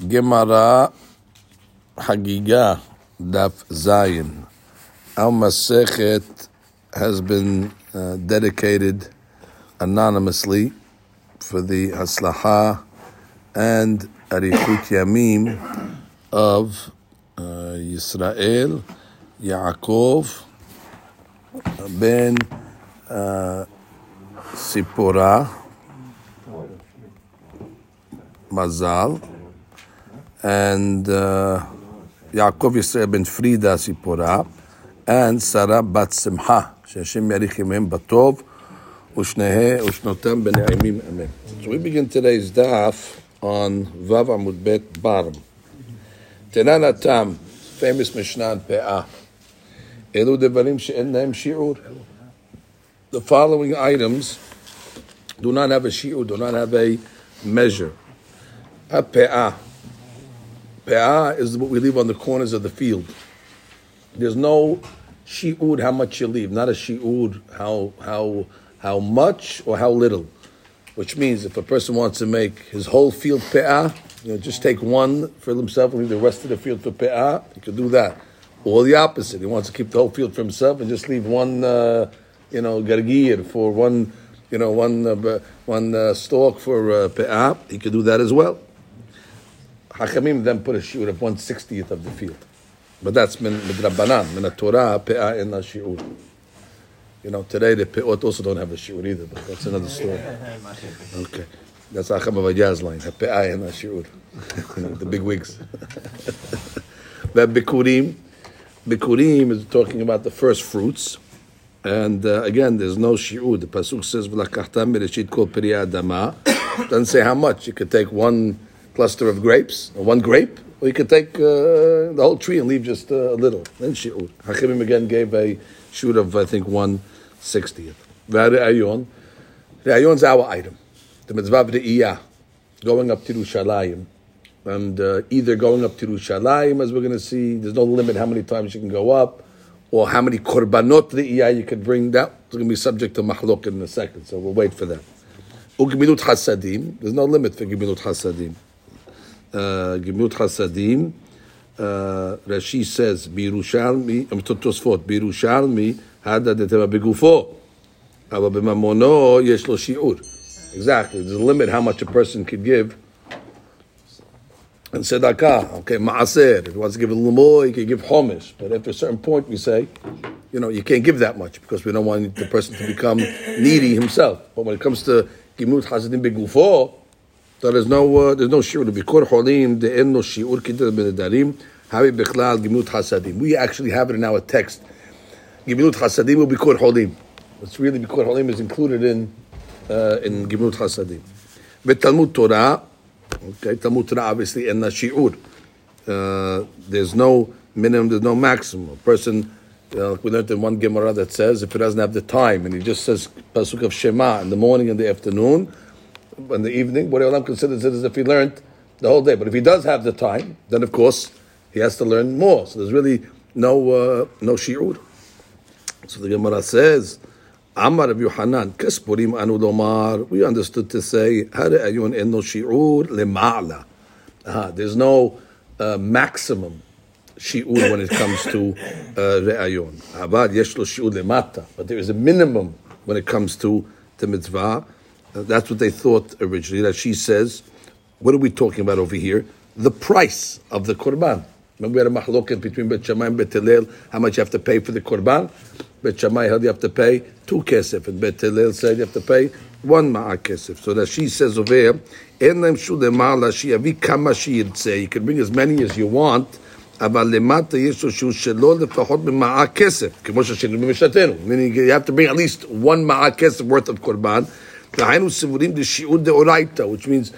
Gemara Hagiga Daf Zayin. Our Masechet has been uh, dedicated anonymously for the Haslaha and Arichut Yamim of uh, Yisrael, Yaakov, Ben uh, Sipora, Mazal, and uh, Yaakov Yisrael ben Frida Sipora, and Sarah bat Simcha, שהשם יאריך ימיהם בטוב, ושניהם ושנותם בנעימים אמן. So we begin today's daf on Vav Amud Bet bottom. Tenan Atam, famous Mishnah in Pe'ah. אלו דברים שאין להם שיעור. The following items do not have a shi'ur, do not have a measure. A pe'ah. Is what we leave on the corners of the field. There's no shi'ur how much you leave, not a shi'ur how, how, how much or how little. Which means if a person wants to make his whole field pe'ah, you know, just take one for himself and leave the rest of the field for pe'ah, he could do that. Or the opposite, he wants to keep the whole field for himself and just leave one, uh, you know, gargir for one, you know, one, uh, one uh, stalk for uh, pe'ah, he could do that as well. Hachamim then put a shiur of one sixtieth of the field, but that's min midrabanan, min Torah pe'ah in shiur. You know, today the pe'ot also don't have a shiur either, but that's another story. Okay, that's Acham Avadiyah's line, pe'ah in shiur, the big wigs. That bikurim, bikurim is talking about the first fruits. And uh, again, there's no shi'ud. The pasuk says, "V'lakachtam bereshit kol adama." Doesn't say how much. You could take one cluster of grapes, one grape, or you could take uh, the whole tree and leave just uh, a little. Then shi'ud. Hachimim again gave a shoot of I think one sixtieth. V'are'ayon. Re'ayon's our item. The mitzvah of the going up to Yerushalayim. And uh, either going up to Yerushalayim, as we're going to see, there's no limit how many times you can go up, or how many korbanot re'iyah you could bring. That's going to be subject to mahlok in a second, so we'll wait for that. Ugemilut hasadim, there's no limit for gemilut hasadim. Uh, gemilut hasadim, uh, Rashi says, בירושלמי, תוספות, בירושלמי, הדה דתמה בגופו, אבל בממונו יש לו שיעור. Exactly, there's a limit how much a person could give and tzedakah, okay, maaser. If he wants to give a little more, he can give homish. But after a certain point, we say, you know, you can't give that much because we don't want the person to become needy himself. But when it comes to gimut hasadim begufo, there is no uh, there's no shiur. Bikor holim de'en no shiur kidah benedarim havi bechlal gimut hasadim. We actually have it in our text. Gimut hasadim will bikor holim. It's really bikor holim is included in uh, in gimut hasadim. Talmud Torah. Okay, Talmud Torah obviously in the shi'ur. Uh, there's no minimum, there's no maximum. A person, uh, we learned in one Gemara that says if he doesn't have the time and he just says pasuk of Shema in the morning and the afternoon, in the evening, what Olam considers it as if he learned the whole day. But if he does have the time, then of course he has to learn more. So there's really no uh, no shi'ur. So the Gemara says. Amar Rav Yohanan, Kespurim anu lomar. We understood to say, Hare ayun eno shi'ur lema'ala. There's no uh, maximum shi'ur when it comes to uh, re'ayon. Avad yesh lo shi'ur lemata. But there is a minimum when it comes to the mitzvah. Uh, that's what they thought originally. That she says, what are we talking about over here? The price of the korban. Remember we had a mahloket between Bet Shammai and Bet Hillel, how much you have to pay for the korban? Bet Shammai held you have to pay two kesef, and Bet Hillel said you have to pay one ma'a kesef. So that she says over here, En lem shu lemala shiyavi kama shiyirtze. You can bring as many as you want, אבל למטה יש לו שהוא שלו לפחות במעה כסף, כמו שעשינו במשנתנו. Meaning you have to bring at least one מעה כסף worth of קורבן. which means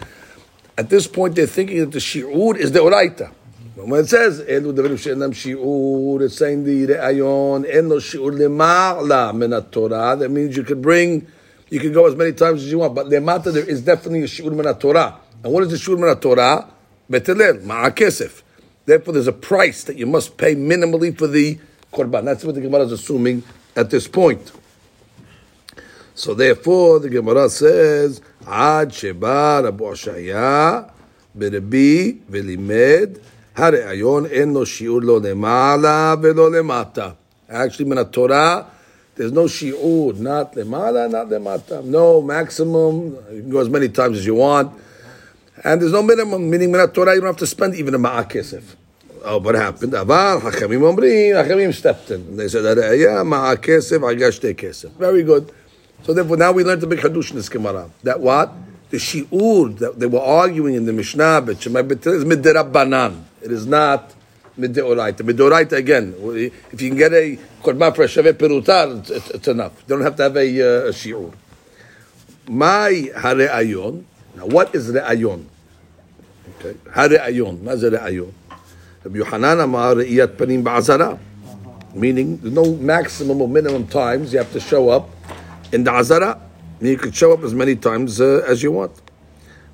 at this point they're thinking that the shi'ud is the oraita. When it says elu devarim she'enam shi'ur, it's saying the re'ayon en lo shi'ur lema'la min Torah. That means you could bring, you can go as many times as you want, but lemata there is definitely a shi'ur min Torah. And what is the shi'ur min Torah? Betelel ma'akesef. Therefore, there's a price that you must pay minimally for the korban. That's what the Gemara is assuming at this point. So therefore the Gemara says, עד שבא רבו הושעיה, ברבי ולימד, הראיון אין לו שיעור לא למעלה ולא למטה. Actually, מן התורה, there's no שיעור, not למעלה, not למטה. No maximum, you can go as many times as you want. And there's no minimum, meaning מן התורה, you don't have to spend even a מעה כסף. Oh, what happened? אבל חכמים אומרים, חכמים stepped in. They said, הראייה, מעה כסף, הרגה שתי כסף. Very good. So therefore, now we learned the big hadush in this Gemara. That what? The shi'ur that they were arguing in the Mishnah, but is midirabbanan. It is not midoraita. Midoraita again. If you can get a korban for perutar, it's enough. You don't have to have a, uh, a shiur. My hareayon. Now, what is reayon? Okay, hareayon. What is reayon? Rabbi Yohanan amar reiyat panim ba'azara, meaning there's no maximum or minimum times you have to show up in the azara. You could show up as many times uh, as you want.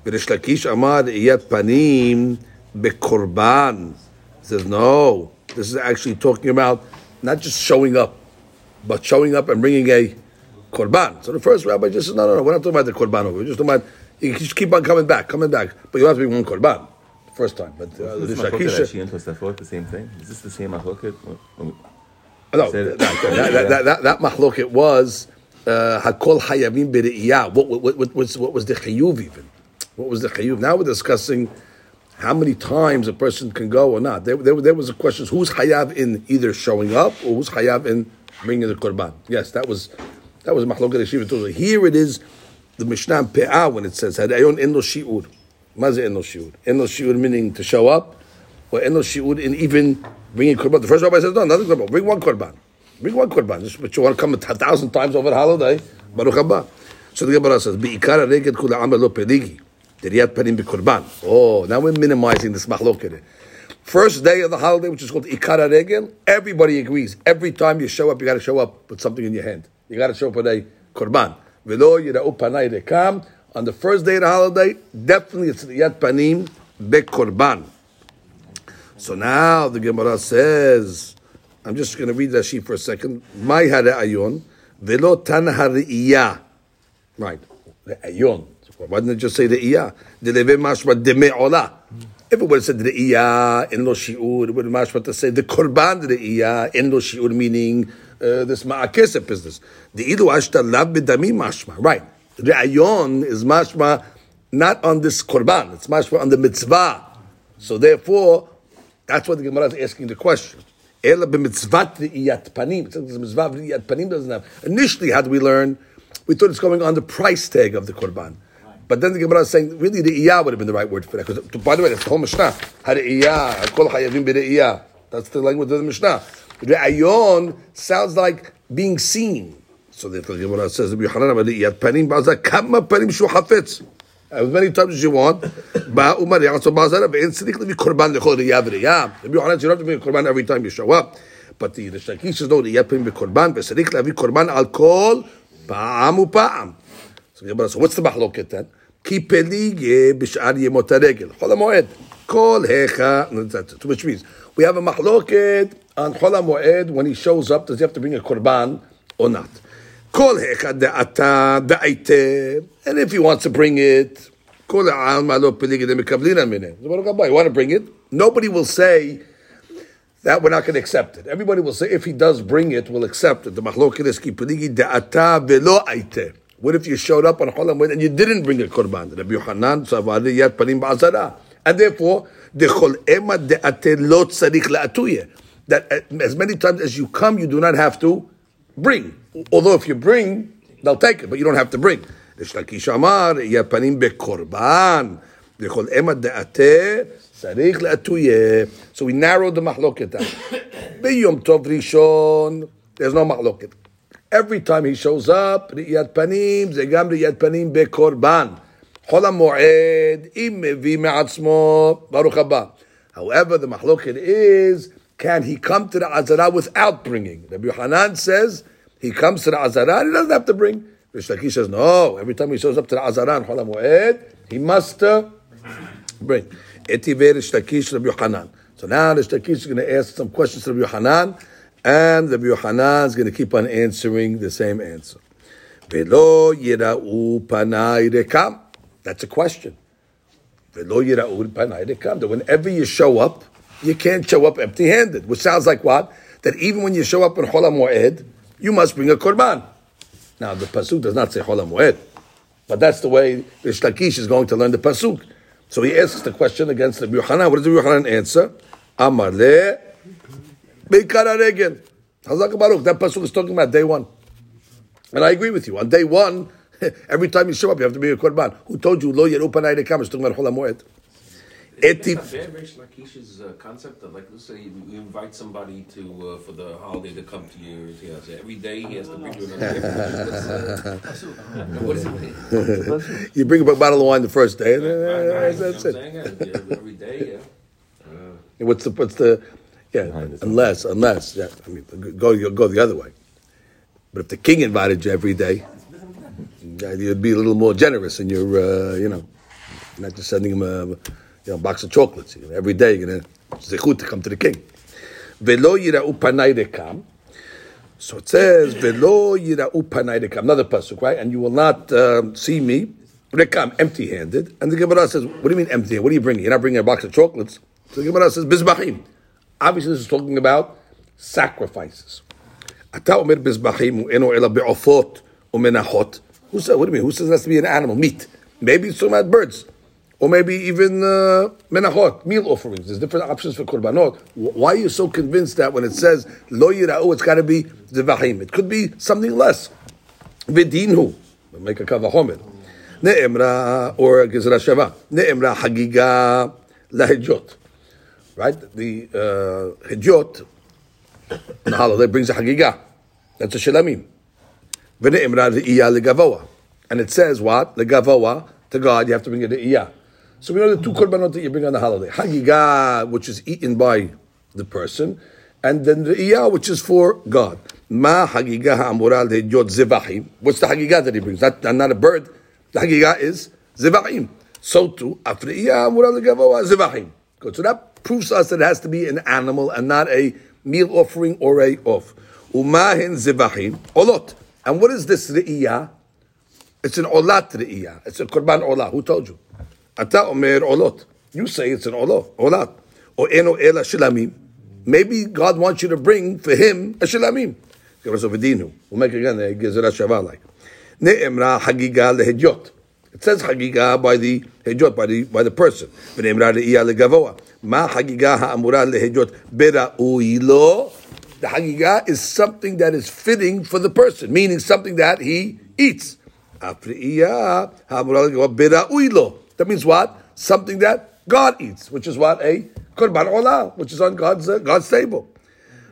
V'rish Lakish amar re'iyat panim bekorban. Says no. This is actually talking about not just showing up, but showing up and bringing a korban. So the first rabbi just says, no, no, no, we're not talking about the korban over. We're just talking about you just keep on coming back, coming back, but you have to be one korban first time. But uh, Is the this Shakisha, and Tosafot the same thing? Is this the same machloket? no, that, that, that, that, that, that was Uh, hakol hayavim. What, was what was the chayuv even? What was the chayuv? Now we're discussing how many times a person can go or not. There, there, there was a question: who's hayav in either showing up or who's hayav in bringing the korban? Yes, that was that was mahloket yeshiva. Here it is, the Mishnah Pe'ah when it says hadayon en lo shiur. Maze en shiur. Shiur meaning to show up, or en lo shiur in even bringing korban. The first rabbi says no, nothing korban. Bring one korban. Bring one korban. But you want to come a thousand times over the holiday. Baruch haba. So the Gemara says, "Beikar reged kula amal lo peligi." Deriyat panim bekorban. Oh, now we're minimizing this mahloket. First day of the holiday, which is called Ikara Regel, everybody agrees. Every time you show up, you got to show up with something in your hand. You got to show up with a korban. Velo yira'u panai rekam. On the first day of the holiday, definitely it's Riyat Panim Bekorban. So now the Gemara says, I'm just going to read that sheet for a second. My ayon velo tan hariyah. Right, The ayon. Why didn't it just say re'iyah? Deleve mashma deme ola. If it would have said re'iyah in lo shi'ur, it would have mashma to say the korban re'iyah in lo shi'ur, meaning uh, this ma'akesef business. The ilu ashta lav b'dami mashma. Right. Re'ayon is mashma not on this korban. It's mashma on the mitzvah. So therefore, that's what the Gemara is asking the question. Ela b'mitzvat re'iyat panim. The of re'iyat panim doesn't have. Initially, how do we learn? We thought it's going on the price tag of the korban. But then the Gemara is saying, really, the iyah would have been the right word for that. Because, by the way, that's the whole Mishnah. Hariyah, kol hayavim b're'iyah. That's the language of the Mishnah. Re'ayon sounds like being seen. So the Gemara says, Yochanan, "Re'iyat panim kama panim shu hafetz." As many times as you want. Ba umar ya'aso ba'azara, ve'en tzrik levi korban lechol re'iyah v're'iyah. Rabbi Yochanan, you don't have to bring a korban every time you show up. But the, the Shakish says, no, re'iyah panim b'korban, ve'tzrik levi korban al kol pa'am u'pa'am. So the Gemara says, what's the mahloket then? כי פליגי בשאר ימות הרגל, חול המועד. כל היכה, which means, we have a מחלוקת on חול המועד, when he shows up, does he have to bring a korban or not? Kol And if he wants to bring it, kol ha'alma lo You want to bring it? Nobody will say that we're not going to accept it. Everybody will say if he does bring it, we'll accept it. The machloket is ki peligi da'ata velo aite. What if you showed up on Cholam and you didn't bring a korban? Rabbi Yochanan savari yad panim ba'azara. And therefore, dechol ema de'ate lo tzarich la'atuye. That eh, as many times as you come, you do not have to bring. Although if you bring, they'll take it, but you don't have to bring. Rish Lakish amar yad panim bekorban. The chol ema de'ate tzarich la'atuye. So we narrowed the mahloket down. B'yom tov rishon, there's no mahloket. Every time he shows up, ראיית פנים, זה גם ראיית פנים בקורבן. חול המועד, אם מביא מעצמו, ברוך הבא. However, the mahloket is, can he come to the Azara without bringing? Rabbi Yohanan says, he comes to the Azara, he doesn't have to bring. Rish Lakish says, no, every time he shows up to the Azara and Chol HaMoed, he must uh, bring. Etive Rish Lakish, Rabbi Yohanan. So now Rish Lakish is going to ask some questions to Rabbi Yohanan, and Rabbi Yohanan is going to keep on answering the same answer. Velo yira'u panai rekam. That's a question. Velo yira'u panai dekam. That whenever you show up, you can't show up empty-handed. Which sounds like what? That even when you show up in Chol Moed, you must bring a korban. Now the pasuk does not say Chol Moed, but that's the way Rish Lakish is going to learn the pasuk. So he asks the question against the Yohanan. What does the Yohanan answer? Amar le. That pasuk is talking about day one, and I agree with you. On day one, every time you show up, you have to bring a korban. Who told you lo yeru panai dekam? It's talking about Chol Moed. It's not bad, Rish Lakish's uh, concept of like, let's say you, you invite somebody to uh, for the holiday to come to your house. Every day he has to bring you another. What's, uh, what is it? You bring a bottle of wine the first day, and uh, right, that's it. know what I'm saying? Yeah, Every day, yeah. What's the what's the yeah? Unless unless yeah, I mean go go the other way. But if the king invited you every day, you'd be a little more generous in your uh, you know, not just sending him a you know box of chocolates You know, every day. You're gonna zechut to come to the king. Velo yira'u panai dekam. So it says velo yira'u panai dekam. Another pasuk, right? And you will not um, see me rekam empty-handed. And the Gemara says, what do you mean empty? What are you bringing? You're not bringing a box of chocolates. So the Gemara says bizbachim. Obviously, this is talking about sacrifices. אתה אומר בזבחים הוא אינו אלא בעופות ומנחות. Who said, what do you mean? Who says it has to be an animal? Meat. Maybe it's talking about birds. Or maybe even uh, menachot, meal offerings. There's different options for korbanot. Why are you so convinced that when it says lo yira'u, it's got to be zevachim? It could be something less. Vidinhu. We'll make a kavahomer. Ne'emra, or gizra shava. Ne'emra hagiga lahijot. Right? The uh, hijot, the holiday brings a hagiga. That's a shilamim. V'ne'imra re'iyah legavoa. And it says what? Legavoa, to God, you have to bring a re'iyah. So we know the two korbanot that you bring on the holiday. Hagigah, which is eaten by the person, and then re'iyah, which is for God. Ma hagiga ha'amura le'yot zevachim. What's the Hagigah that he brings? Not, not a bird. The hagiga is zevachim. So too, af re'iyah ha'amura legavoa zevachim. Good. So that proves to us that it has to be an animal and not a meal offering or a off. Umahin zevachim olot. And what is this re'iyah? It's an olat re'iyah. It's a korban olah. Who told you? Ata omer olot. You say it's an olah, olat. Or eno ela shilamim. Maybe God wants you to bring for him a shilamim. We'll make again a gezerah shavah like. Ne'emra hagiga lehedyot. It says hagiga by the hedyot, by the by the person. V'ne'emra le'iyah legavoa. Ma hagiga ha'amura lehedyot bera'uilo. The hagiga is something that is fitting for the person, meaning something that he eats. Afri'iyah ha'amura legavoa bera'uilo. That means what? Something that God eats, which is what a korban olah, which is on God's uh, God's table.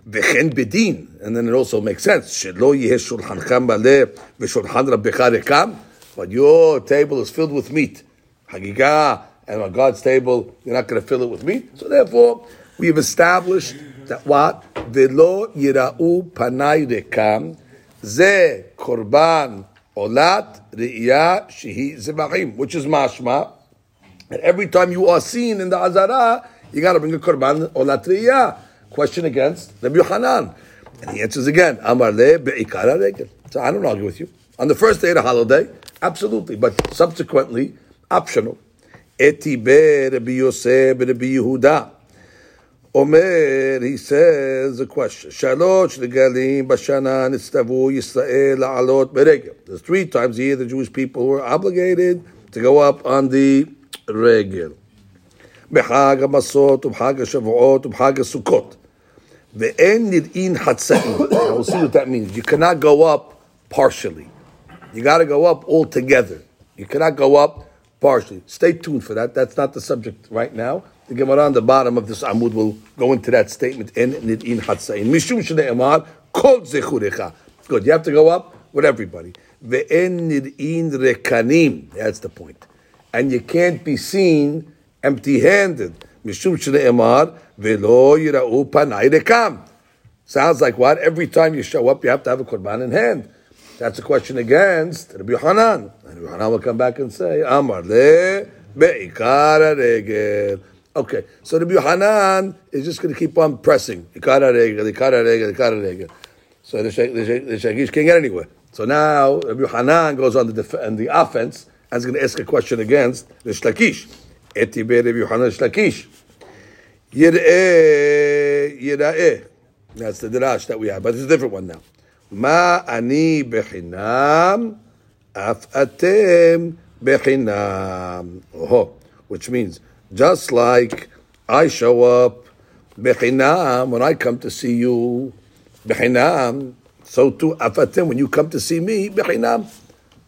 V'chen bedin, and then it also makes sense. Shelo yeh shulchancham baleh v'shulchan rabbecha rekam. But your table is filled with meat, hagigah, and on God's table you're not going to fill it with meat. So therefore, we have established that what velo yirau panai rekam ze korban olat re'iyah shehi which is mashma. And every time you are seen in the Azara, you got to bring a korban olat re'iyah. Question against Rabbi Yochanan. And he answers again, Amar le be'ikara regel. So I don't argue with you. On the first day of the holiday, absolutely, but subsequently, optional. Eti be Rabbi Yosef Rabbi Yehuda. Omer, he says a question. Shalosh legalim b'shana nistavu Yisrael la'alot beregel. There's three times a year the Jewish people were obligated to go up on the regel. בחג המסות ובחג השבועות ובחג הסוכות. ואין נראים חצאים. We'll see what that means. You cannot go up partially. You got to go up all together. You cannot go up partially. Stay tuned for that. That's not the subject right now. The Gemara on the bottom of this Amud will go into that statement. En nid'in hatzain. Mishum shne'emar kol zechurecha. Good. You have to go up with everybody. Ve'en nid'in rekanim. That's the point. And you can't be seen empty-handed. Mishum shne'emar ve'lo yira'u panai rekam. Sounds like what? Every time you show up, you have to have a korban in hand. That's a question against Rabbi Hanan. And Rabbi Yohanan will come back and say, Amar le be'ikara regel. Okay, so Rabbi Yohanan is just going to keep on pressing. Ikara regel, ikara regel, ikara regel. So the, the, the Shagish can't get anywhere. So now Rabbi Yohanan goes on the, def- on the offense and is going to ask a question against the Shlakish. Eti be Rabbi Yochanan Rish Lakish. Yir'eh. That's the dirash that we have, but it's a different one now. Ma ani bechinam, af atem bechinam. Oh, which means just like I show up bechinam when I come to see you bechinam, so too afatim when you come to see me bechinam.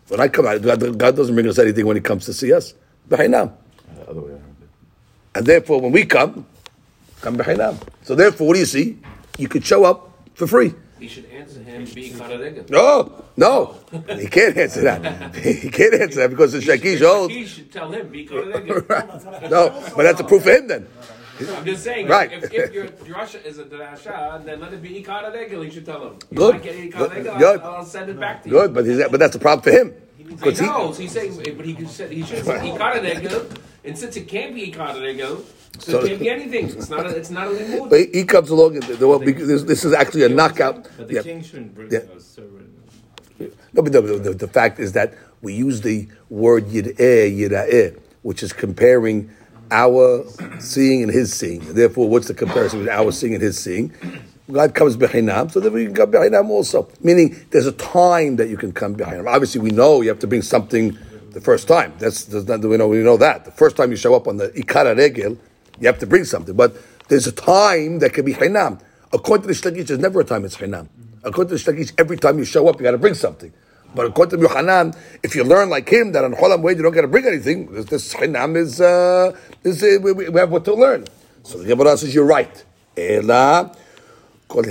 When I come God, God doesn't bring us anything when He comes to see us bechinam. And therefore, when we come, come bechinam. So therefore, what do you see? You could show up for free. He should answer him being Kanadega. No, no, he can't answer that. he can't answer that because the Shakish holds. He should tell him be Kanadega. No, but that's a proof for him then. I'm just saying, Right. if, if your drasha is a drasha, then let it be Ikanadega. He should tell him. If Good. I get Good. Ikanadega, Good. I'll, I'll send it back to you. Good, but he's, but that's a problem for him. I Because he, know. So he's saying, but he could say, he should say Ikanadega, and since it can't be Ikanadega, so, So- it can't be anything. It's not. A, it's not a limud. but he, comes along and the, the, this, this is actually a knockout. But the Yeah. king shouldn't bring Yeah. a servant. No, but the, the, the fact is that we use the word yir'eh, yira'eh, which is comparing our seeing and his seeing. Therefore, what's the comparison between our seeing and his seeing? God comes behind behinam, so then we can come behinam also. Meaning, there's a time that you can come behind behinam. Obviously, we know you have to bring something the first time. That's, that's not, we know we know that the first time you show up on the ikara regel, you have to bring something. But there's a time that can be Hainam. According to the Shlekish, there's never a time it's Hainam. According to the Shlekish, every time you show up, you got to bring something. But according to Yohanan, if you learn like him that on Cholam way you don't got to bring anything, this, this Chinam is, uh, is uh, we, we, have what to learn. So the Gemara says, you're right. Ela when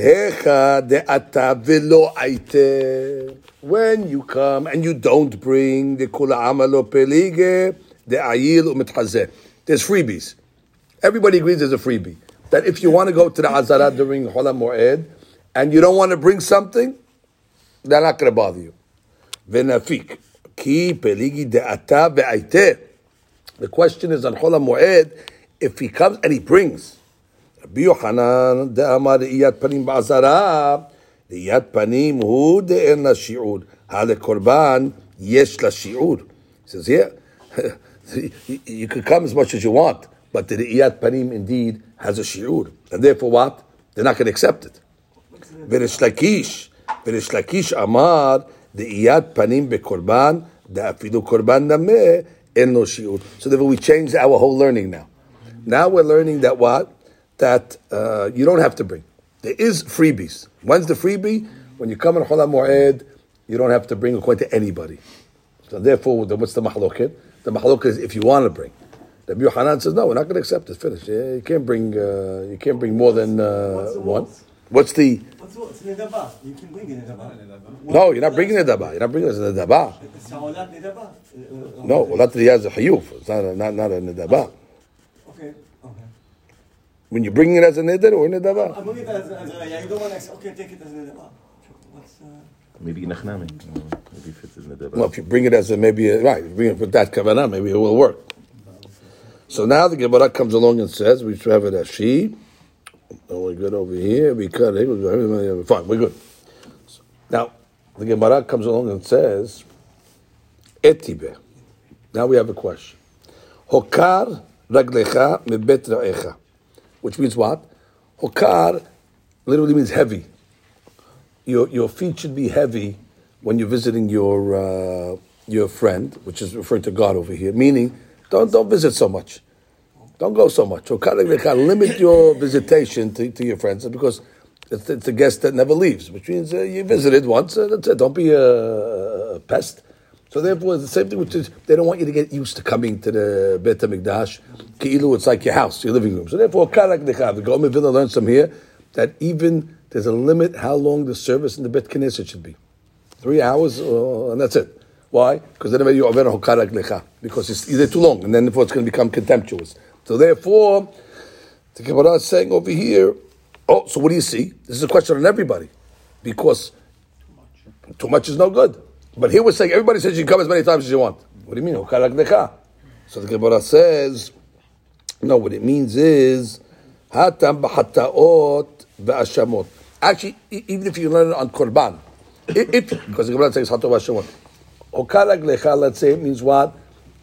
you come and you don't bring the kula amalo pelige, the ayil umitchazeh. There's freebies. Everybody agrees there's a freebie. That if you want to go to the Azara during Holam Moed and you don't want to bring something, they're not going to bother you. ונפיק, כי פליגי דעתה והייתה. The question is on Holam Moed, if he comes and he brings, רבי יוחנן דאמר ראיית פנים בעזרה, ראיית פנים הוא דאין לה שיעור. הלקורבן יש לה שיעור. He says, yeah, you- you can come as much as you want, but the iyat Panim indeed has a shi'ur. And therefore what? They're not going to accept it. V'rish Lakish. V'rish Lakish Amar, the iyat Panim bekorban, Afidu korban dameh, en no shi'ur. So therefore we changed our whole learning now. Now we're learning that what? That uh, you don't have to bring. There is freebies. When's the freebie? When you come in Cholam Mu'ed, you don't have to bring a coin to anybody. So therefore, what's the mahloket? The mahloket is if you want to bring. The Yohanan says, no, we're not going to accept it. Finish. Yeah, You can't bring. Uh, you can't bring more than uh, What's the one. What's the? What's what? It's nedaba. You can bring nedaba. No, you're not bringing the daba. You're not bringing it as a daba. Nedaba. No, well, that he has a hayuf. It's not a, not not a nedaba. Okay. Okay. When you're bringing it as a neder or a nedaba. I'm bringing it as, as a, yeah, you don't want to accept, okay, take it as a nedaba. What's, uh, Maybe Nachnami. Maybe it fits in the Well, if you bring it as a maybe a, right, bring it with that kavanah, maybe it will work. So now the Gemara comes along and says we should have it as she. We're good over here. We cut it. Fine, we're good. Now the Gemara comes along and says etibe. Now we have a question. Hokar raglecha mebet ra'echa, which means what? Hokar literally means heavy your your feet should be heavy when you're visiting your uh, your friend, which is referring to God over here. Meaning, don't don't visit so much, don't go so much. Or kind limit your visitation to, to your friends because it's, it's a guest that never leaves, which means uh, you visited once. Uh, that's it. Don't be a, pest. So therefore, the same thing. Which is they don't want you to get used to coming to the Beit Hamikdash. It's like your house, your living room. So therefore, karak. The Gomer Vilna learns from here that even there's a limit how long the service in the Bet Knesset should be. Three hours, uh, and that's it. Why? Because then you over lecha. Because it's either too long, and then therefore it's going to become contemptuous. So therefore, the Gemara is saying over here. Oh, so what do you see? This is a question on everybody, because too much is no good. But here we're saying everybody says you can come as many times as you want. What do you mean? So the Gemara says, no, what it means is hatam b'hataot v'ashamot. Actually, even if you learn it on korban, if because the Gemara says hatot v'ashamot, Okaraglecha, let's say, it means what?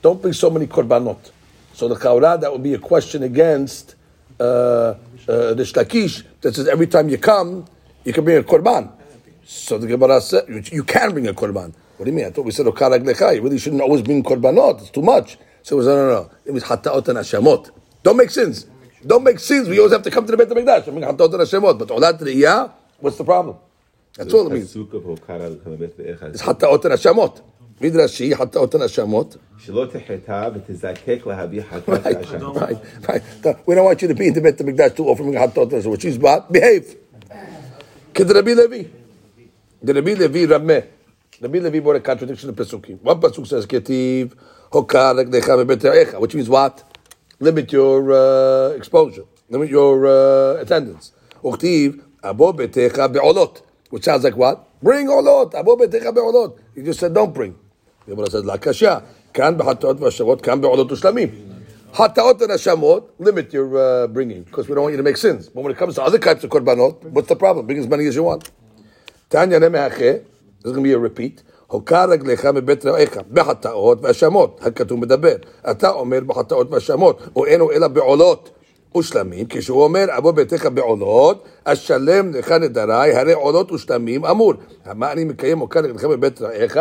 Don't bring so many korbanot. So the chaura, that would be a question against uh, uh the Shlakish that says every time you come, you can bring a korban. So the Gemara said, you, you can bring a korban. What do you mean? I thought we said okaraglecha. You really shouldn't always bring korbanot. It's too much. So it was, no, no, no. It was hataot and hashamot. Don't make sins. Don't make sins. We always have to come to the Beit HaMikdash. I mean, hataot and hashamot. But olat riyah, what's the problem? That's so all it means. It's hataot and hashamot. Midrashi, Hataot and Hashamot. שלא תחטא ותזקק להביא חטאת Right, האשם. right, right. We don't want you to be in the Beit HaMikdash too often. Hataot and Hashamot. She's bad. Behave. Kid Rabbi Levi. The Rabbi Levi Rameh. Rabbi Levi brought a contradiction in Pesukim. One Pasuk says, Ketiv, Hokar, Lekdecha, Bebet Echa, which means what? Limit your uh, exposure. Limit your uh, attendance. Uktiv, Abo Betecha Be'olot, which sounds like what? Bring Olot. Abo Betecha Be'olot. He just said, don't bring. The Gemara says, Lakasha. Kan be'hatot v'ashavot, kan be'olot ushlamim. Hataot and limit your uh, bringing, because we don't want you to make sins. But when it comes to other types of korbanot, what's the problem? Bring as many as you want. Tanya Nemeache, this is going to be a repeat. הוקע רגליך מבית רעיך, בחטאות והאשמות, הכתוב מדבר. אתה אומר בחטאות והאשמות, אינו אלא בעולות ושלמים, כשהוא אומר, אבוא ביתך בעולות, אשלם לך נדרי, הרי עולות ושלמים אמור. מה אני מקיים הוקע רגליך מבית רעיך,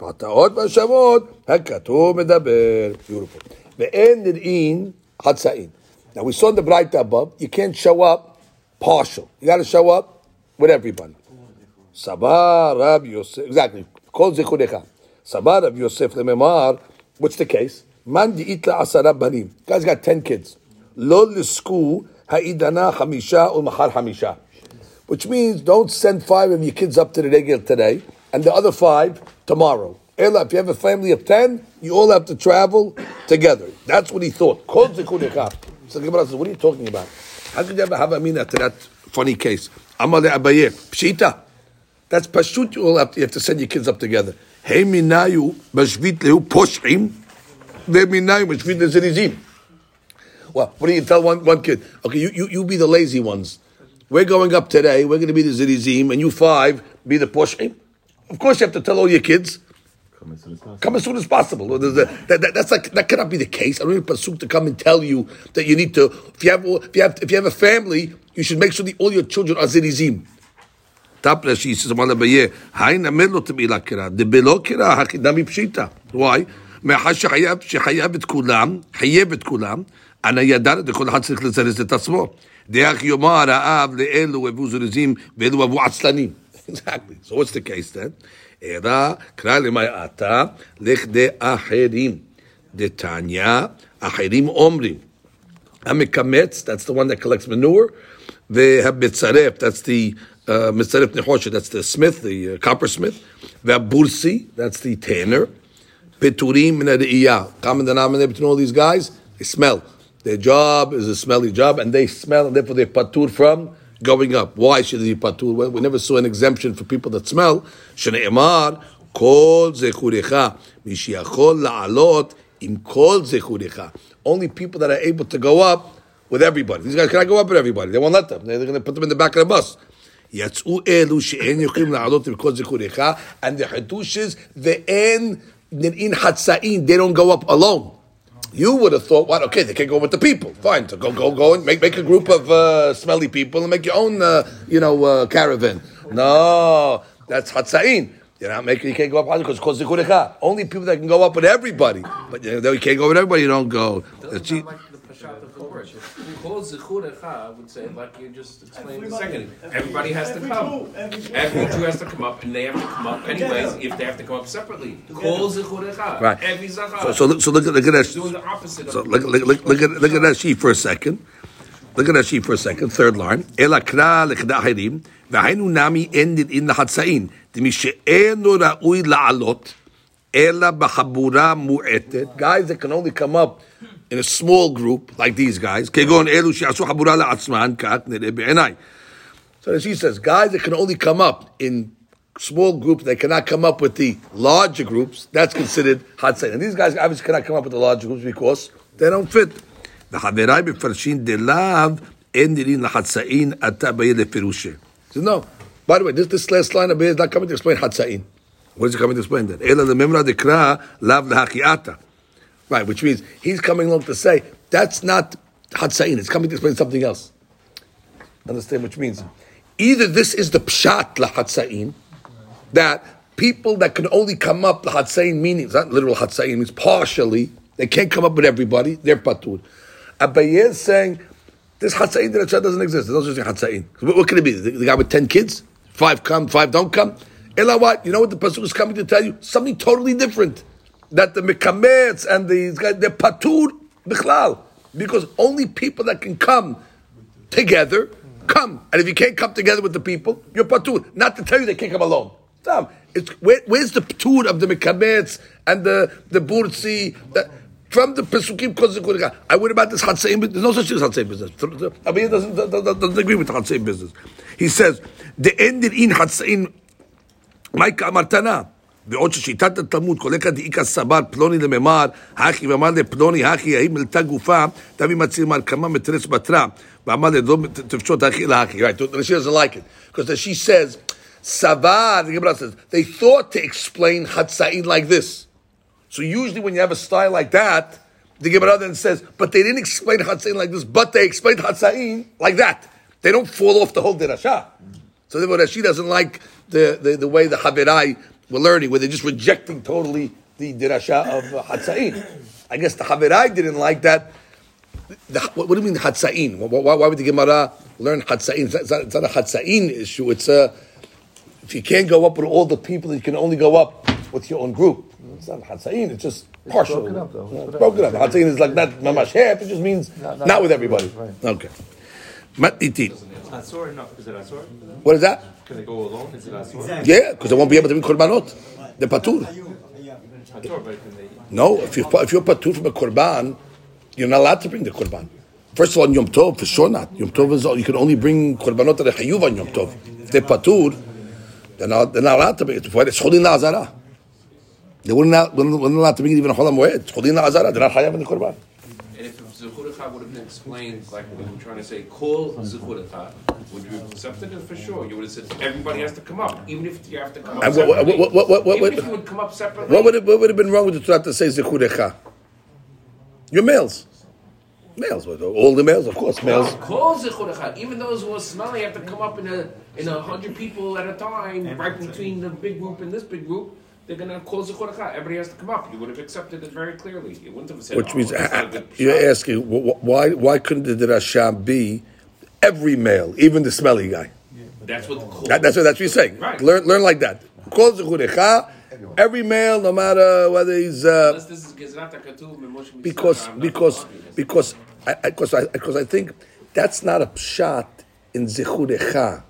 בחטאות והאשמות, הכתוב מדבר. Beautiful. ואין נראים חצאין. Now we saw in the bright above, you can't show up partial. You got to show up with everybody. Sabah Rab Yosef, exactly. Kol zikurecha. Sabah Rab Yosef lememar. What's the case? Man di'itla asara banim. Guy's got ten kids. Lo lisku ha'idana hamisha umachar hamisha. Which means don't send five of your kids up to the regular today and the other five tomorrow. Ella, if you have a family of ten, you all have to travel together. That's what he thought. So the Gemara says, what are you talking about? How could you ever have amina to that funny case? Amale Abaye. Pshita. That's pashut. You all have to, you have to send your kids up together. Hey minayu mashvit lehu poshim. Ve minayu mashvit lezerizim. Well, what do you tell one, one kid? Okay, you, you, you be the lazy ones. We're going up today. We're going to be the zirizim, and you five be the poshim. Of course, you have to tell all your kids. Come as soon as possible. Come as soon as possible. Well, there's a- that, that- that's like that cannot be the case. I don't need pasuk to come and tell you that you need to. If you have, if you have, if you have a family, you should make sure that all your children are zirizim. Top Rashi says, "Amar Abaye, hain amir lo tebila kira, debelo kira hakidami pshita." Why? מאחר שחייב, שחייב את כולם, חייב את כולם, אנא ידע לכל אחד צריך לזרז את עצמו. דרך יאמר האב לאלו אבו זרזים ואלו אבו עצלנים. Exactly. So what's the case then? Era kralimayata lechde acherim. Detanya acherim omrim. Amikametz, that's the one that collects manure. Vehabitzaref, that's the uh, mitzaref uh, that's the smith, the uh, coppersmith. bursi that's the tanner. Peturim minadiyah. Common denominator between all these guys, they smell. Their job is a smelly job, and they smell, and therefore they patur from going up. Why should they be patur? Well, we never saw an exemption for people that smell. שנאמר, כל זכורך, מי שיכול לעלות עם כל זכורך. Only people that are able to go up with everybody. These guys cannot go up with everybody. They won't let them. They're going to put them in the back of the bus. יצאו אלו שאין יכולים לעלות עם כל זכורך, and the חידוש is, ואין נראים חצאים, they don't go up alone. You would have thought, what? Okay, they can go with the people. Fine, so go, go, go, and make make a group of uh, smelly people and make your own, uh, you know, uh, caravan. No, that's hatzain. You're not making. You can't go up because because zikurecha. Only people that can go up with everybody. But you, know, you can't go with everybody. You don't go. That's See- not like word. Kol zichur echa would say, like you just explained everybody, a second, everybody has to come. Two, every, two. Jew has to come up, and they have to come up anyways if they have to come up separately. Kol zichur echa. Every zachar. So, so, look, so look, look at that. Doing the opposite. So look, look, look, look, at, look at that sheep for a second. Look at that sheet for a second. Third line. Ela kra lekdahirim v'hainu nami ended in the hatzain. Demi she'enu ra'ui la'alot. Ela b'chabura mu'etet. Guys that can only come up in a small group, like these guys, כגון אלו שעשו חבורה לעצמן, כך נראה בעיניי. So she says, guys that can only come up in small groups, they cannot come up with the larger groups, that's considered hatzain. And these guys obviously cannot come up with the larger groups because they don't fit. וחבריי מפרשים דלאו אין נראים לחצאין עתה באה לפירושה. He says, no. By the way, this, this last line of is not coming to explain hatzain. What is it coming to explain that? אלא לממרא דקרא לאו להקיאתה. Right, which means he's coming along to say that's not Hatzain, it's coming to explain something else. Understand which means either this is the Pshat Lahatzain, that people that can only come up Lahatzain meaning, it's not literal Hatzain, means partially, they can't come up with everybody, they're Patur. Abaye is saying this Hatzain that doesn't exist. There's no such Hatzain. What, what could it be? The, guy with 10 kids? Five come, five don't come? Ella what? You know what the Pasuk is coming to tell you? Something totally different that the mekametz and these guys they're patur bichlal because only people that can come together come, and if you can't come together with the people, you're patur. Not to tell you they can't come alone. Tom, it's where, where's the patur of the mekametz and the the bursi? That, from the Pesukim Kozikurika. I worry about this Hatzaim. There's no such thing as Hatzaim business. Abaye doesn't, doesn't, doesn't agree with Hatzaim business. He says, the ended in Hatzaim, Mike Amartana. בעוד ששיטת התלמוד קולקה דאיכא סבר פלוני לממר, הכי ואמר לפלוני הכי, האם מלתה גופה, תביא מצהיר מר כמה מתרס בתרה, ואמר לדום תפשוט הכי להכי. Right, she doesn't like it. Because she says, סבר, the Gemara says, they thought to explain Hatzain like this. So usually when you have a style like that, the Gemara then says, but they didn't explain Hatzain like this, but they explained Hatzain like that. They don't fall off the whole Dirasha. So therefore Rashi doesn't like the, the, the way the Habirai were learning, where they're just rejecting totally the Dirasha of uh, Hatzain. I guess the Habirai didn't like that. The, what, what do you mean Hatzain? Why, why, why would the Gemara learn Hatzain? It's not, it's not a Hatzain issue. It's a, if you can't go up with all the people, you can only go up with your own group. It's not Hatzain, it's just partial. broken up, though. Yeah, it's broken up. Hatzain is like not mamash half, it just means Not- not, not- with everybody. right. Okay. Matiti. Asur? No. Is it Asur? What is that? Can they go alone? Asur? Yeah, because they won't be able to be korbanot. They're patur. Asur, but can they? No, if you're, if you're patur from a korban, you're not allowed to bring the korban. First of all, on Yom Tov, for sure not. Yom Tov is, all, you can only bring korbanot that are chayuv on Yom Tov. If they're patur, they're not, they're not allowed to bring it. It's cholin la'azara. They wouldn't, not, wouldn't to bring it even a cholam moed. It's cholin la'azara. They're not chayav in the korban. And would have been explained like we were trying to say, call Zechurecha, would you have accepted it for sure? You would have said everybody has to come up, even if you have to come up And what- what- separately. what- what- what- what- even if you would come up separately. What would, it, what would have been wrong with the Torah to say zechurecha? You're males. Males. All the males, of course, males. Call Zechurecha. Even those who are smelly have to come up in a in a hundred people at a time, right between the big group and this big group. They're gonna call Zechurecha. Everybody has to come up. You would have accepted it very clearly. You wouldn't have said. Which oh, means that's not a good you're shot. asking wh- wh- why why couldn't the Dirasham be every male, even the smelly guy? That's what the. That, that's what that's what you're saying. Right. Learn learn like that. Call zechurecha. Every male, no matter whether he's uh, is Gezrat HaKatuv and Moshe Mitzvah, because because because I, I, because I, because I think that's not a pshat in zechurecha.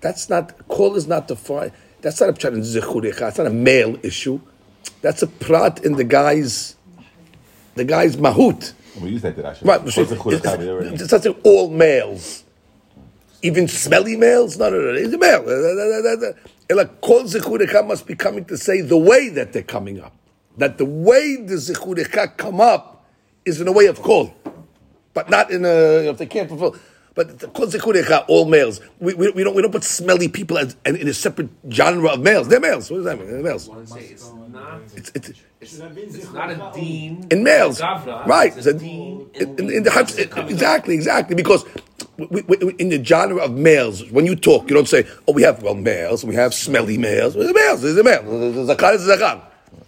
That's not call is not defined. That's not a pshat in zechurecha. It's not a male issue. That's a prat in the guy's the guy's mahut. We use that Dirasha. Right, What's so the it's? We already- it's not saying all males, even smelly males. No, no, no, he's a male. Like kol zichurecha must be coming to say the way that they're coming up. That the way the zichurecha come up is in a way of kol, but not in a if they can't fulfill. But the kol zichurecha, all males. We, we, we don't we don't put smelly people as, in a separate genre of males. They're males. What does that mean? They're males. I want to say it's not. It's, it's, It's, it's not a dean in males, Gavra, right? It's a dean in, in, in the exactly, exactly. Because we, we, in the genre of males, when you talk, you don't say, "Oh, we have well males, we have smelly males." Well, the males, there's a male. The zakar is a zakar.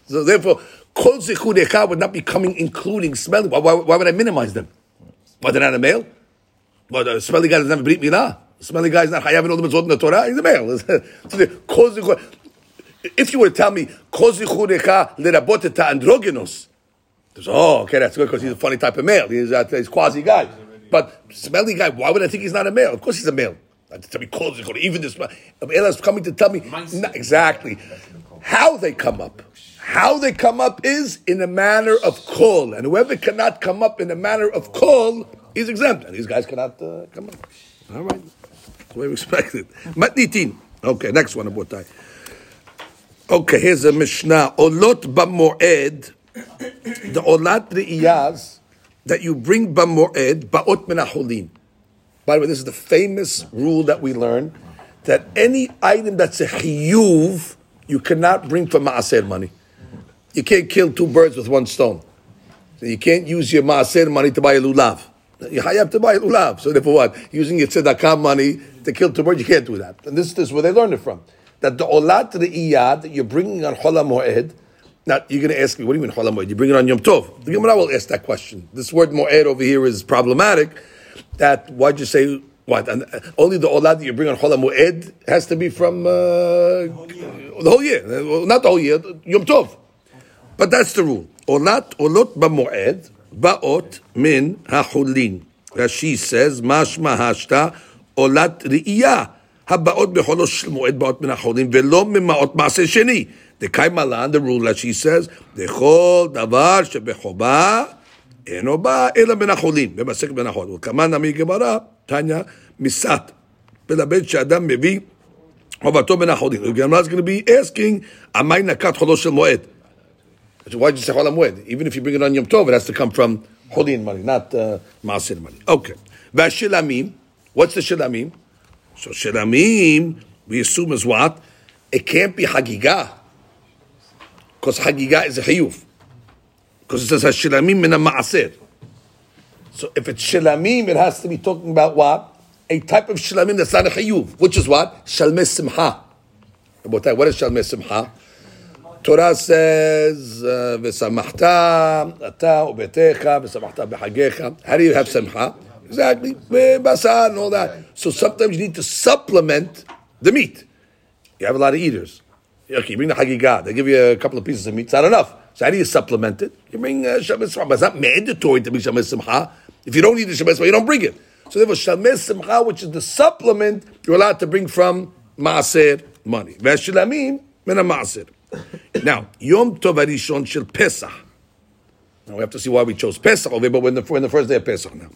So therefore, kol zichudecha would not be coming, including smelly. Why, why, why would I minimize them? Why they're not a male? Well, the uh, smelly guy doesn't have a brit milah. The smelly guy is not hayav in all the mitzvot in the Torah. He's a male. so the if you were to tell me kol zichudecha lerabot et androgynos. Oh, okay, that's good because he's a funny type of male. He's a he's quasi guy. But smelly guy, why would I think he's not a male? Of course he's a male. To tell me even this uh, is coming to tell me not exactly how they come up. How they come up is in a manner of call, and whoever cannot come up in a manner of call is exempt, and these guys cannot uh, come up. All right, that's way we it. Matnitin. Okay, next one about that. Okay, here's a Mishnah. Olot b'moed, the olat re'iyaz that you bring b'moed, ba'ot menacholin. By the way, this is the famous rule that we learn that any item that's a chiyuv, you cannot bring for maaser money. you can't kill two birds with one stone. You can't use your maaser money to buy a lulav. You have to buy lulav. So therefore what? Using your tzedakah money to kill two birds, you can't do that. And this, this is where they learned it from. That the olat to the iyad that you're bringing on cholam moed. Now you're going to ask me, what do you mean cholam moed? You bring it on Yom Tov. The Gemara will ask that question. This word moed over here is problematic. That why'd you say what? And uh, only the olat that you bring on cholam moed has to be from uh, the whole year. Uh, Not the whole year. Yom Tov. But that's the rule. Olat olot b'moed ba'ot min hachulin. Rashi says, mashma hashta olat ri'iyah. הבאות בחולו של מועד באות מן החולים, ולא ממעות מעשה שני. דקאי מלן, the rule Rashi says, לכל דבר שבחובה, אינו בא אלא מן החולים, במסכת בין החול. וכמה נמי גמרא, תניא, מסת. מלמד שאדם מביא חובתו בין החולים. וגמרא is going to be עמי נקת חולו של מועד. So why'd you say Chol HaMoed? Even if you bring it on Yom Tov, it has to come from Holin money, not uh, Maaser money. Okay. Vashilamim. What's the Shilamim? So Shilamim, we assume is what? It can't be Hagigah. Because Hagigah is a Hayuf. Because it says Hashilamim min Maaser. So if it's Shilamim, it has to be talking about what? A type of Shilamim that's not a Hayuf. Which is what? Shalmei Simcha. What is Shalmei Simcha? Torah says, uh, "V'samachta ata ubetecha, v'samachta b'chagecha." How do you have simcha? Exactly, basar and all that. So sometimes you need to supplement the meat. You have a lot of eaters. Okay, you bring the hagigah. They give you a couple of pieces of meat. It's not enough. So how do you supplement it? You bring uh, simcha. It's not mandatory to bring shalmei simcha. If you don't need the shalmei simcha, you don't bring it. So therefore, shalmei simcha, which is the supplement, you're allowed to bring from maaser money. V'shilamim min maaser. Now, Yom Tov Arishon Shel Pesach. Now we have to see why we chose Pesach over but we're the, we're the first day of Pesach now.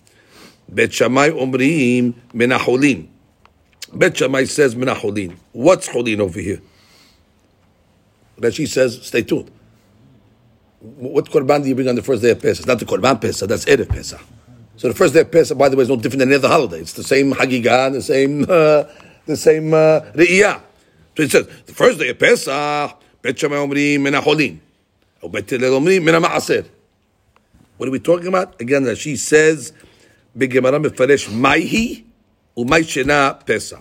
Bet Shammai Omrim Menacholim. Bet Shammai says Menacholim. What's Cholin over here? Rashi says, stay tuned. What Korban do you bring on the first day of Pesach? It's not the Korban Pesach, that's Erev Pesach. So the first day of Pesach, by the way, is no different than any other holiday. It's the same Hagigah, the same, uh, the same uh, Re'iyah. So it says, the first day of Pesach, Bet Shammai Omrim Menacholin. Or Bet Hillel Omrim Menamaaser. What are we talking about? Again, Rashi says, בגמרא מפרש, מהי ומהי שינה פסח.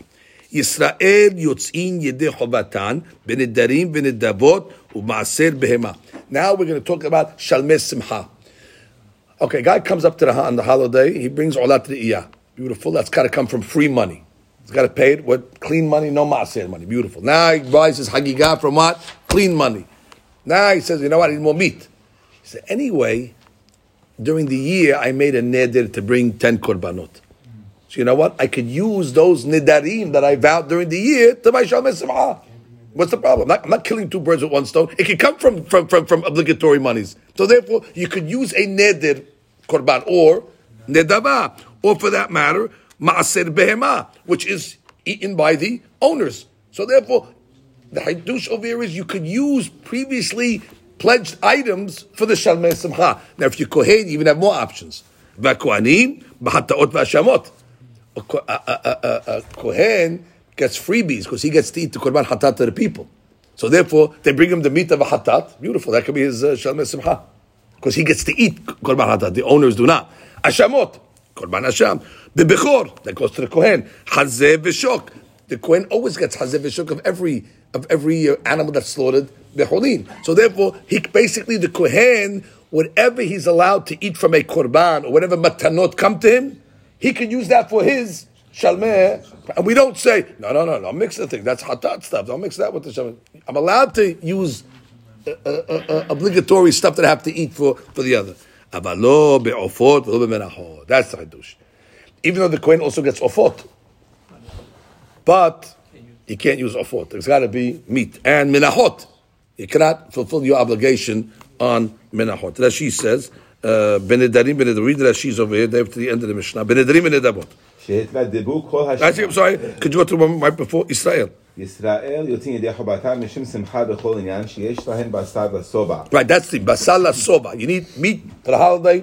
ישראל יוצאים ידי חובתן בנדרים ונדבות ובמעשר בהמה. Now we're going to talk about שלמי שמחה. Okay, guy comes up to the on the holiday, he brings olat iyah. Beautiful. That's got to come from free money. He's got to pay it with clean money, no maaser money. Beautiful. Now he buys his hagigah from what? Clean money. Now he says, you know what? I need more meat. He said, anyway, during the year I made a neder to bring ten korbanot. So you know what? I could use those nidarim that I vowed during the year to buy shalmei simcha. What's the problem? I'm not, I'm not killing two birds with one stone. It can come from, from, from, from obligatory monies. So therefore, you could use a neder korban or nedava, or for that matter, maaser behema, which is eaten by the owners. So therefore, the hadush over here is you could use previously pledged items for the shalmei simcha. Now, if you're kohen, you even have more options. V'kohanim, b'hataot v'ashamot. A, ko- a, a, a, a kohen gets freebies because he gets to eat the korban hatat to the people. So therefore, they bring him the meat of a hatat. Beautiful. That could be his uh, shalmei simcha. Because he gets to eat korban hatat. The owners do not. Ashamot. Korban Hasham. The Bechor, that goes to the Kohen. Hazeh v'shok. The Kohen always gets Hazeh v'shok of every, of every uh, animal that's slaughtered, Becholin. So therefore, he basically, the Kohen, whatever he's allowed to eat from a Korban, or whatever matanot come to him, he can use that for his Shalmeh. And we don't say, no, no, no, no, mix the thing. That's hatat stuff. Don't mix that with the Shalmeh. I'm allowed to use uh, uh, uh, obligatory stuff that I have to eat for, for the other. That's the Hadush Even though the Kohen also gets ofot. But you can't use ofot. There's got to be meat. And menachot. You cannot fulfill your obligation on menachot. Rashi says, uh, Benedarim, Benedarim, read Rashi's over here, there to the end of the Mishnah. Benedarim, Benedabot. שהתוודבו כל Actually, I'm sorry, could you go to one right before Israel? ישראל יוצאים ידי חובתם משום שמחה בכל עניין שיש להם בשר ושובע. Right, that's the basala soba. You need meat for the holiday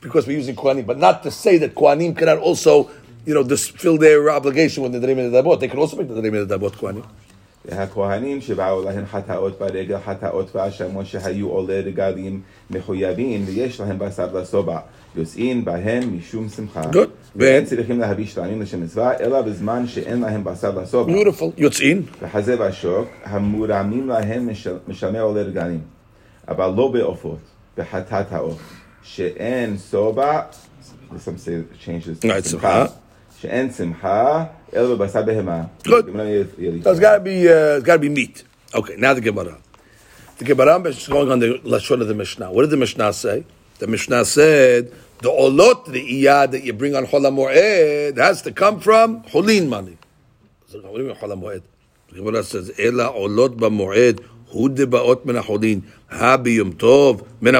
because we're using Kohanim, but not to say that Kohanim cannot also, you know, just fill their obligation with the Darim in the Dabot. They can also bring the Darim in the Dabot, Kohanim. והכהנים שבאו להם חטאות ברגל, חטאות והאשמות שהיו עולי רגלים מחויבים, ויש להם בשר לשובע, יוצאים בהם משום שמחה. Good. ואין צריכים להביא שלמים לשם מצווה, אלא בזמן שאין להם בשר לשובע. Beautiful. Yotzin. וחזה והשוק, המורמים להם משל- משלמי עולי רגלים, אבל לא בעופות, בחטאת העוף, She'en soba. Some say change this. Simcha. She'en simcha. El basa behema. Good. So it's got to be. Uh, it's got to be meat. Okay. Now the Gemara. The Gemara is going on the lashon of the Mishnah. What did the Mishnah say? The Mishnah said the olot the iyad that you bring on Chol Moed has to come from Holin money. What do you mean Chol Moed? The Gemara says Ela olot ba Moed. Who did ba'ot mina ha'cholin? Ha biyom tov min.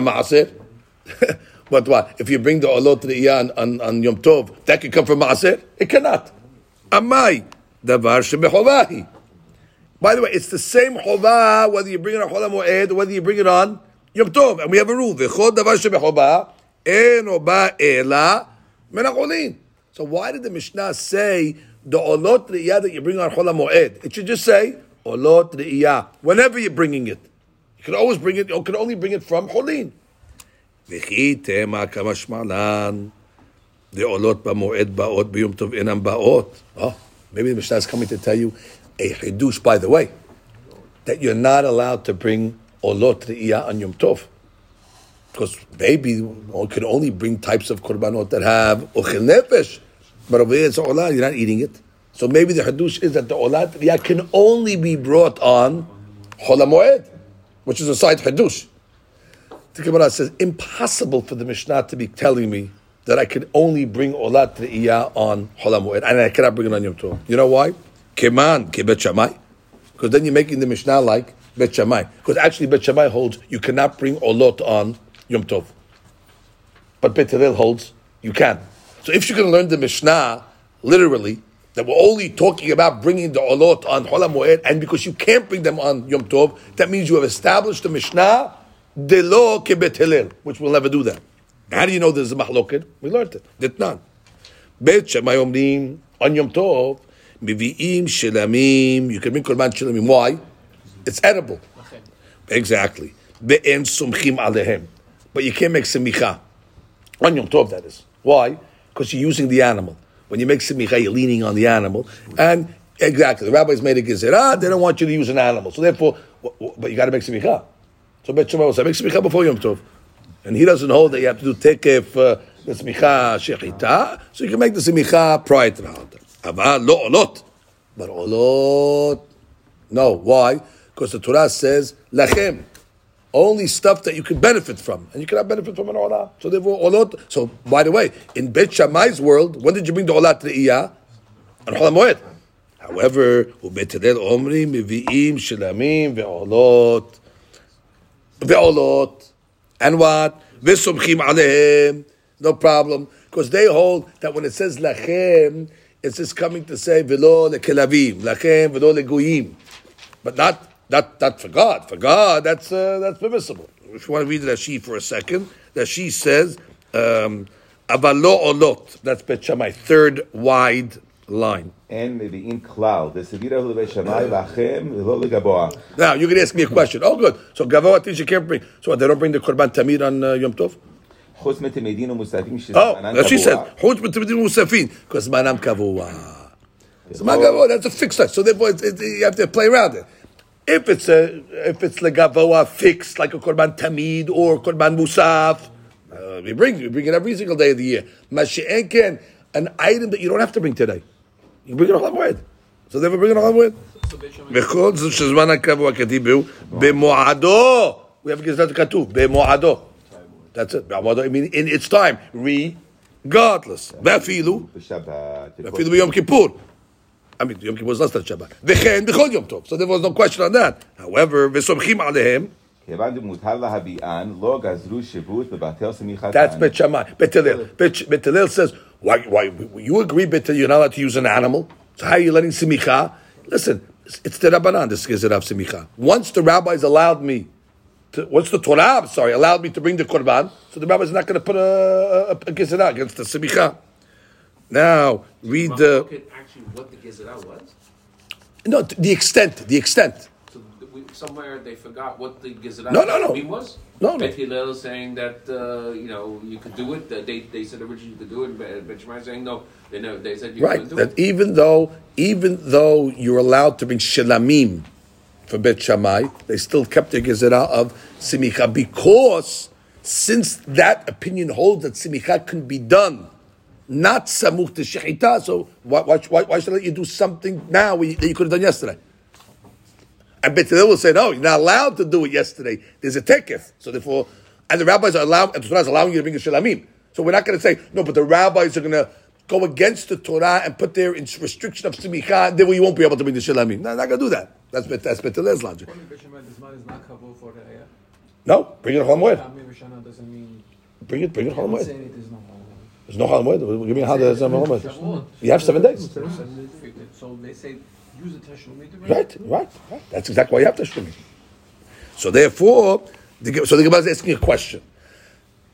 But what? If you bring the olot to the iyad on, on Yom Tov, that could come from Maaser? It cannot. Amai davar shebechovahi. By the way, it's the same chovah whether you bring it on Chol Moed or whether you bring it on Yom Tov. And we have a rule: v'chol davar shebechovah eno ba ela min hacholin. So why did the Mishnah say the olot re'iyah that you bring on Chol Moed? It should just say olot re'iyah whenever you're bringing it. You can always bring it. You can only bring it from cholin. Kamashmalan. The olot b'moed ba'ot b'yom tov enam ba'ot. Oh, maybe the Mishnah is coming to tell you a chidush, by the way, that you're not allowed to bring olot re'iyah on Yom Tov. Because maybe one can only bring types of korbanot that have ochel nefesh. But over here it's olah, you're not eating it. So maybe the chidush is that the olat can only be brought on Chol which is a side chidush. The Gemara says, impossible for the Mishnah to be telling me that I can only bring Olat Re'iyah on Chol HaMoed, and I cannot bring it on Yom Tov. You know why? Keman, ke. Because then you're making the Mishnah like Bet. Because actually Bet holds you cannot bring Olot on Yom Tov. But Bet holds you can. So if going to learn the Mishnah literally, that we're only talking about bringing the Olot on Chol HaMoed, and because you can't bring them on Yom Tov, that means you have established the Mishnah Delo ke Bet Hillel, which we'll never do that. How do you know there's a mahloket? We learned it. Ditnan. Bet Shammai Omrim on Yom Tov, Mivi'im Shelamim, you can bring Korban Shelamim. Why? It's edible. Exactly. Be'en Sumchim Alehem. But you can't make Semicha. On Yom Tov, that is. Why? Because you're using the animal. When you make Semicha, you're leaning on the animal. And exactly, the rabbis made a gezerah, they don't want you to use an animal. So therefore, but you got to make Semicha. So Bet Shammai will say, make Semicha before Yom Tov. And he doesn't hold that you have to do tekef uh, the smicha shechita, so you can make the smicha prior to the holiday. Aval lo olot, but olot, no. Why? Because the Torah says lachem, only stuff that you can benefit from, and you cannot benefit from an olah. So therefore, olot. So by the way, in Bet Shammai's world, when did you bring the olah to the iyah? On Chol. However, ubet Hillel omri mevi'im shelamim ve'olot. Ve'olot, and what? V'sumchim alehem. No problem. Because they hold that when it says lachem, it's just coming to say velo lekelavim, lachem velo leguyim. But not, not, not for God. For God, that's, uh, that's permissible. If you want to read Rashi for a second, Rashi says, um, avalo olot. That's Bet Shammai, third wide line. And in cloud. Now, you can ask me a question. Oh, good. So, Gavoa teacher can't bring. So, they don't bring the Korban Tamid on uh, Yom Tov? Oh, she said, because manam kavua. Zman kavua, that's a fixed text. So therefore, you have to play around it. If it's a, if it's legavoa fixed, like a korban tamid or korban musaf, uh, we bring we bring it every single day of the year. Mashi'enken, an item that you don't have to bring today. you bring it on Moed. So therefore, bring it on Moed. וכל זאת שזמן הקבוע כתיב הוא במועדו. We have גזרת כתוב, במועדו. That's it. במועדו, I mean, in its time, regardless. ואפילו, בשבת. אפילו ביום כיפור. I mean, Yom Kippur was less than Shabbat. V'chen b'chol Yom Tov. So there was no question on that. However, v'somchim alehem, כיוון דמותר להביאן, לא גזרו שיבוט בבטל סמיכתן. that's Bet Shammai. Bet Hillel. Bet, Bet Hillel says, why, why, you agree, Hillel, you're not allowed to use an animal? So how are you letting Simicha? Listen, it's- the Rabbanan, this is of Simicha. Once the rabbis allowed me to, once the Torah, I'm sorry, allowed me to bring the Korban, so the rabbi's not going to put a, a, a Gezerah against the Simicha. Now, read the, Look at actually what the Gezerah was. no, the extent, the extent. So th- we, somewhere they forgot what the Gezerah No, no, no. Was. No, no. Bet Hillel saying that uh, you know you could do it. They they said originally you could do it. Shammai saying no. They never, they said you Right, couldn't do that it. even though, even though you're allowed to bring Shelamim for Bet Shammai, they still kept the Gezerah of Simicha because since that opinion holds that Simicha can be done, not Samuch to Shechita, so why, why, why, why should I let you do something now that you could have done yesterday? And Bet Hillel will say, no, you're not allowed to do it yesterday. There's a tekef. So therefore, and the rabbis are allowing, and the Torah is allowing you to bring a shalamim. So we're not going to say, no, but the rabbis are going to go against the Torah and put their restriction of simicha, then you won't be able to bring the shalamim. No, not going to do that. That's that's Bet Hillel's logic. Bishama, this man is not kabul for the. No, bring it Chol Moed. Tamir Bishana doesn't mean. Bring it, bring it Chol I'm Moed. it is not There's no Chol Moed. You mean how there's no Chol Moed? You have seven days. So they say use the Tashlumi to Right, right, right. That's exactly why you have to shumi. So therefore, the, so the Gemara is asking a question.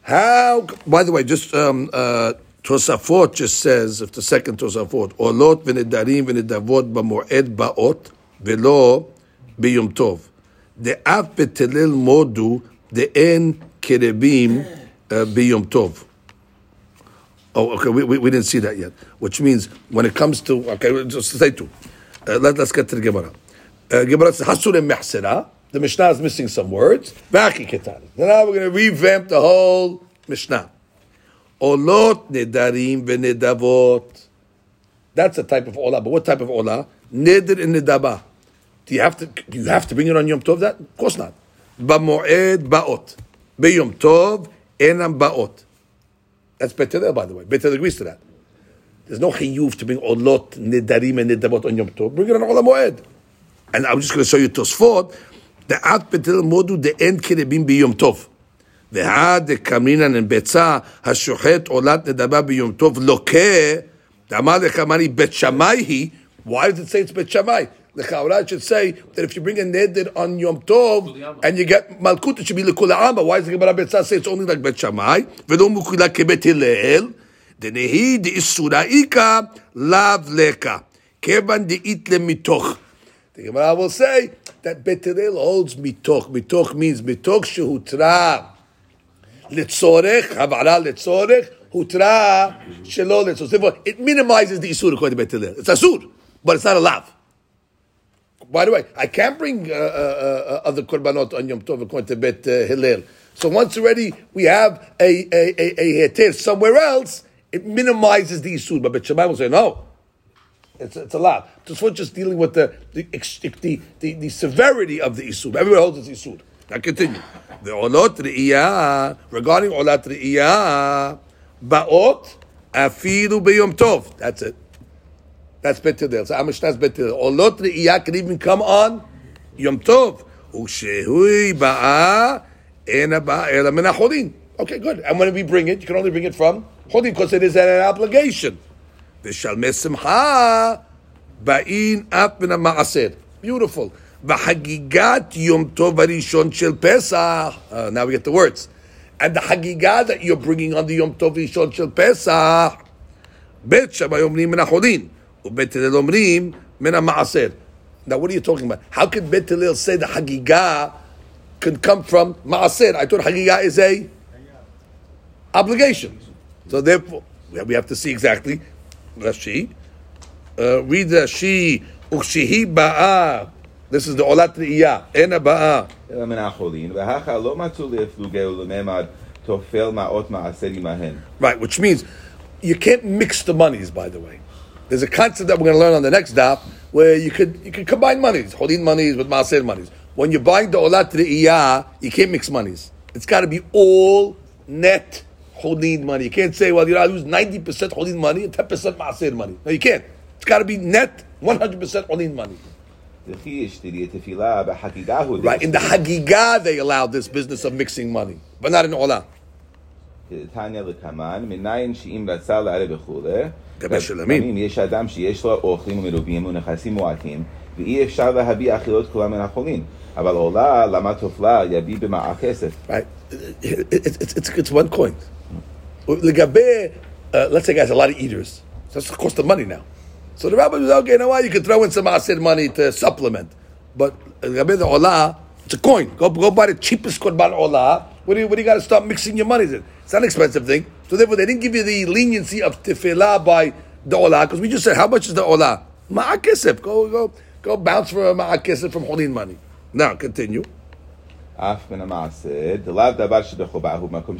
How? By the way, just um, uh, Tosafot just says, if the second Tosafot, Olot v'nedarim v'nedavot b'moed ba'ot v'lo b'yom tov. De'af betelel modu de'en kerebim uh, b'yom tov. Oh, okay. We, we, we didn't see that yet. Which means when it comes to okay, just say two. Uh, let, us get to the Gemara. Uh, Gemara says Hasur Mehsera. The Mishnah is missing some words. V'achi ketani. Now we're going to revamp the whole Mishnah. Olot nedarim v'nedavot. That's a type of olah. But what type of olah? Neder and nedaba. Do you have to? Do you have to bring it on Yom Tov? That of course not. B'moed baot. B'Yom Tov enam baot. That's Betel, by the way. Betel agrees to that. There's no chiyuv to bring olot nedarim and nedavot on Yom Tov. Bring it on Olam Oed. And I'm just going to show you Tosfot. The at betel modu the end kerebim be Yom Tov. The had the kamina and betza hashuchet olat nedavah be Yom Tov loke. The amal lechamani bet. Why does it say it's bet? The Chavra should say that if you bring a neder on Yom Tov and you get malkut, it should be lekula But Why is the betza say it's only like Bet Shammai? Ve'lo mukula kebet hillel. דנהי דאיסורא איכא לאו לקה, כיוון דאית למתוך. The Gemara will say that Bet Hillel holds mitoch. Mitoch means mitoch shehutra litzorech, havara litzorech, hutra shelo litzorech. Therefore, it minimizes the isur according to Bet Hillel. It's asur, but it's not a lav. By the way, I can't bring uh, uh, uh, other korbanot on Yom Tov according to Bet uh, Hillel. So once already we have a a a, a heter somewhere else, it minimizes the isur. But Bet will say no. It's, it's a lot. Just dealing with the the, the, the, the severity of the isur. Everybody holds it's isur. Now continue. The olot re'iyah, regarding olat re'iyah, ba'ot afilu b'yom tov. That's it. That's Bet Hillel. So Amish that's Bet Hillel. Olot re'iyah can even come on Yom Tov. Ushehui ba'a ena ba'a ela. Okay, good. And when we bring it, you can only bring it from holin because it is an obligation. V'shalmei simcha ba'in af min ma'aser. Beautiful. V'hagigat yom tov harishon shel Pesach. Uh, now we get the words. And the hagigah that you're bringing on the yom tov harishon shel Pesach. בית שמאי אומרים מן החולין, ובית הלל אומרים מן המעשר. Now what are you talking about? How could בית הלל say the hagigah can come from מעשר? I thought hagigah is a obligation. So therefore, we have- we have to see exactly. Rashi. Uh, read Rashi. Ukshihi ba'a. This is the olat re'iyah. Ena ba'a. אלא מן החולין, והכה לא מצאו להפלוגי ולממד תופל מעות מעשר עמהן. Right, which means you can't mix the monies, by the way. There's a concept that we're going to learn on the next daf where you could you could combine monies, holin monies with maaser monies. When you're buying the olat re'iyah, you can't mix monies. It's got to be all net holin money. You can't say, well, you know, I lose 90% holin money and 10% ma'aser money. No, you can't. It's got to be net 100% holin money. Right, in the Hagigah they allowed this business of mixing money, but not in Olah. Right, it's it's It's one coin. Uh, let's say guys, a lot of eaters. So that's cost of money now. So the rabbi was okay, you know what? You can throw in some asir money to supplement. But legabe the olah, it's a coin. Go, go buy the cheapest korban olah. What do you, what do you got to stop mixing your money in? It's an expensive thing. So therefore, they didn't give you the leniency of tefillah by the olah because we just said how much is the olah? Ma'akesef. Go go go bounce for ma'akesef from holin money. Now continue. אף מן המעשה, דלאו דבר שבחובה הוא מקום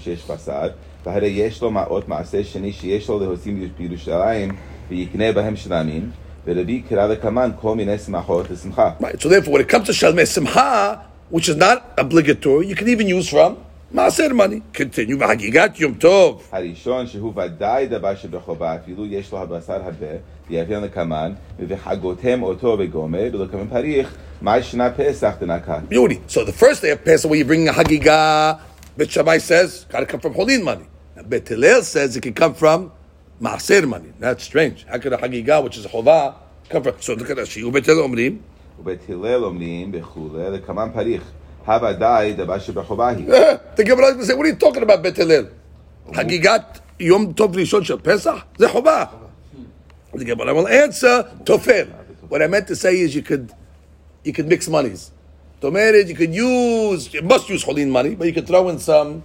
והרי יש לו מעות מעשה שני שיש לו להוציא בירושלים, ויקנה בהם שלמים, ורבי קרא לקמן כל מיני שמחות לשמחה. Right. So therefore, when it comes to Shalmei Simcha, which is not obligatory, you can even use from Maaser money. Continue. V'hagigat Yom Tov. הראשון שהוא ודאי דבר שבחובה, אפילו יש לו הבשר הרבה, ויביאן לקמן, וחגותם אותו בגומר, ולקמן פריך, מה שנה פסח דנקה. Beauty. So the first day of Pesach, where you bring a Hagigah, Bet Shammai says, got to come from Holin money. Now, Bet says it can come from Maaser money. That's strange. How could a Hagigah, which is a Chova, come from? So look at Rashi. Ubet Hillel Omrim. Ubet Hillel Omrim, Bechule, Kaman Parich. Have a Bechobahi. Eh, the Gemara is going to say, what are you talking about, Bet Hillel? Hagigat Yom Tov Rishon Shel Pesach? the Chova." The Gemara will answer, tofer. What I meant to say is you could, you could mix monies. To marriage, you could use, you must use Cholin money, but you could throw in some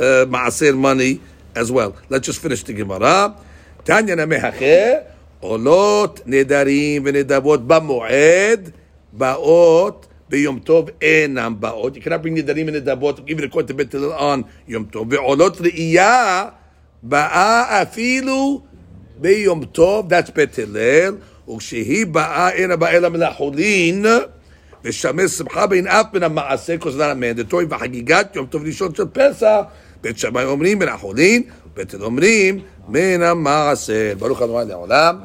uh, Maaser money as well. Let's just finish the Gemara. Tanya Namehache, Olot Nedarim Venedavot Ba'moed, Ba'ot, ביום טוב אינם באות. You cannot bring נדרים ונדבות, even according to בית הלל on יום טוב. ועולות ראייה באה אפילו ביום טוב, that's בית הלל, וכשהיא באה אינה באה אלא מן החולין, ושמש שמחה בין אף מן המעשה, it's not mandatory, וחגיגת יום טוב ראשון של פסח, בית שמאי אומרים מן החולין, בית הלל אומרים מן המעשה. ברוך ה' לעולם.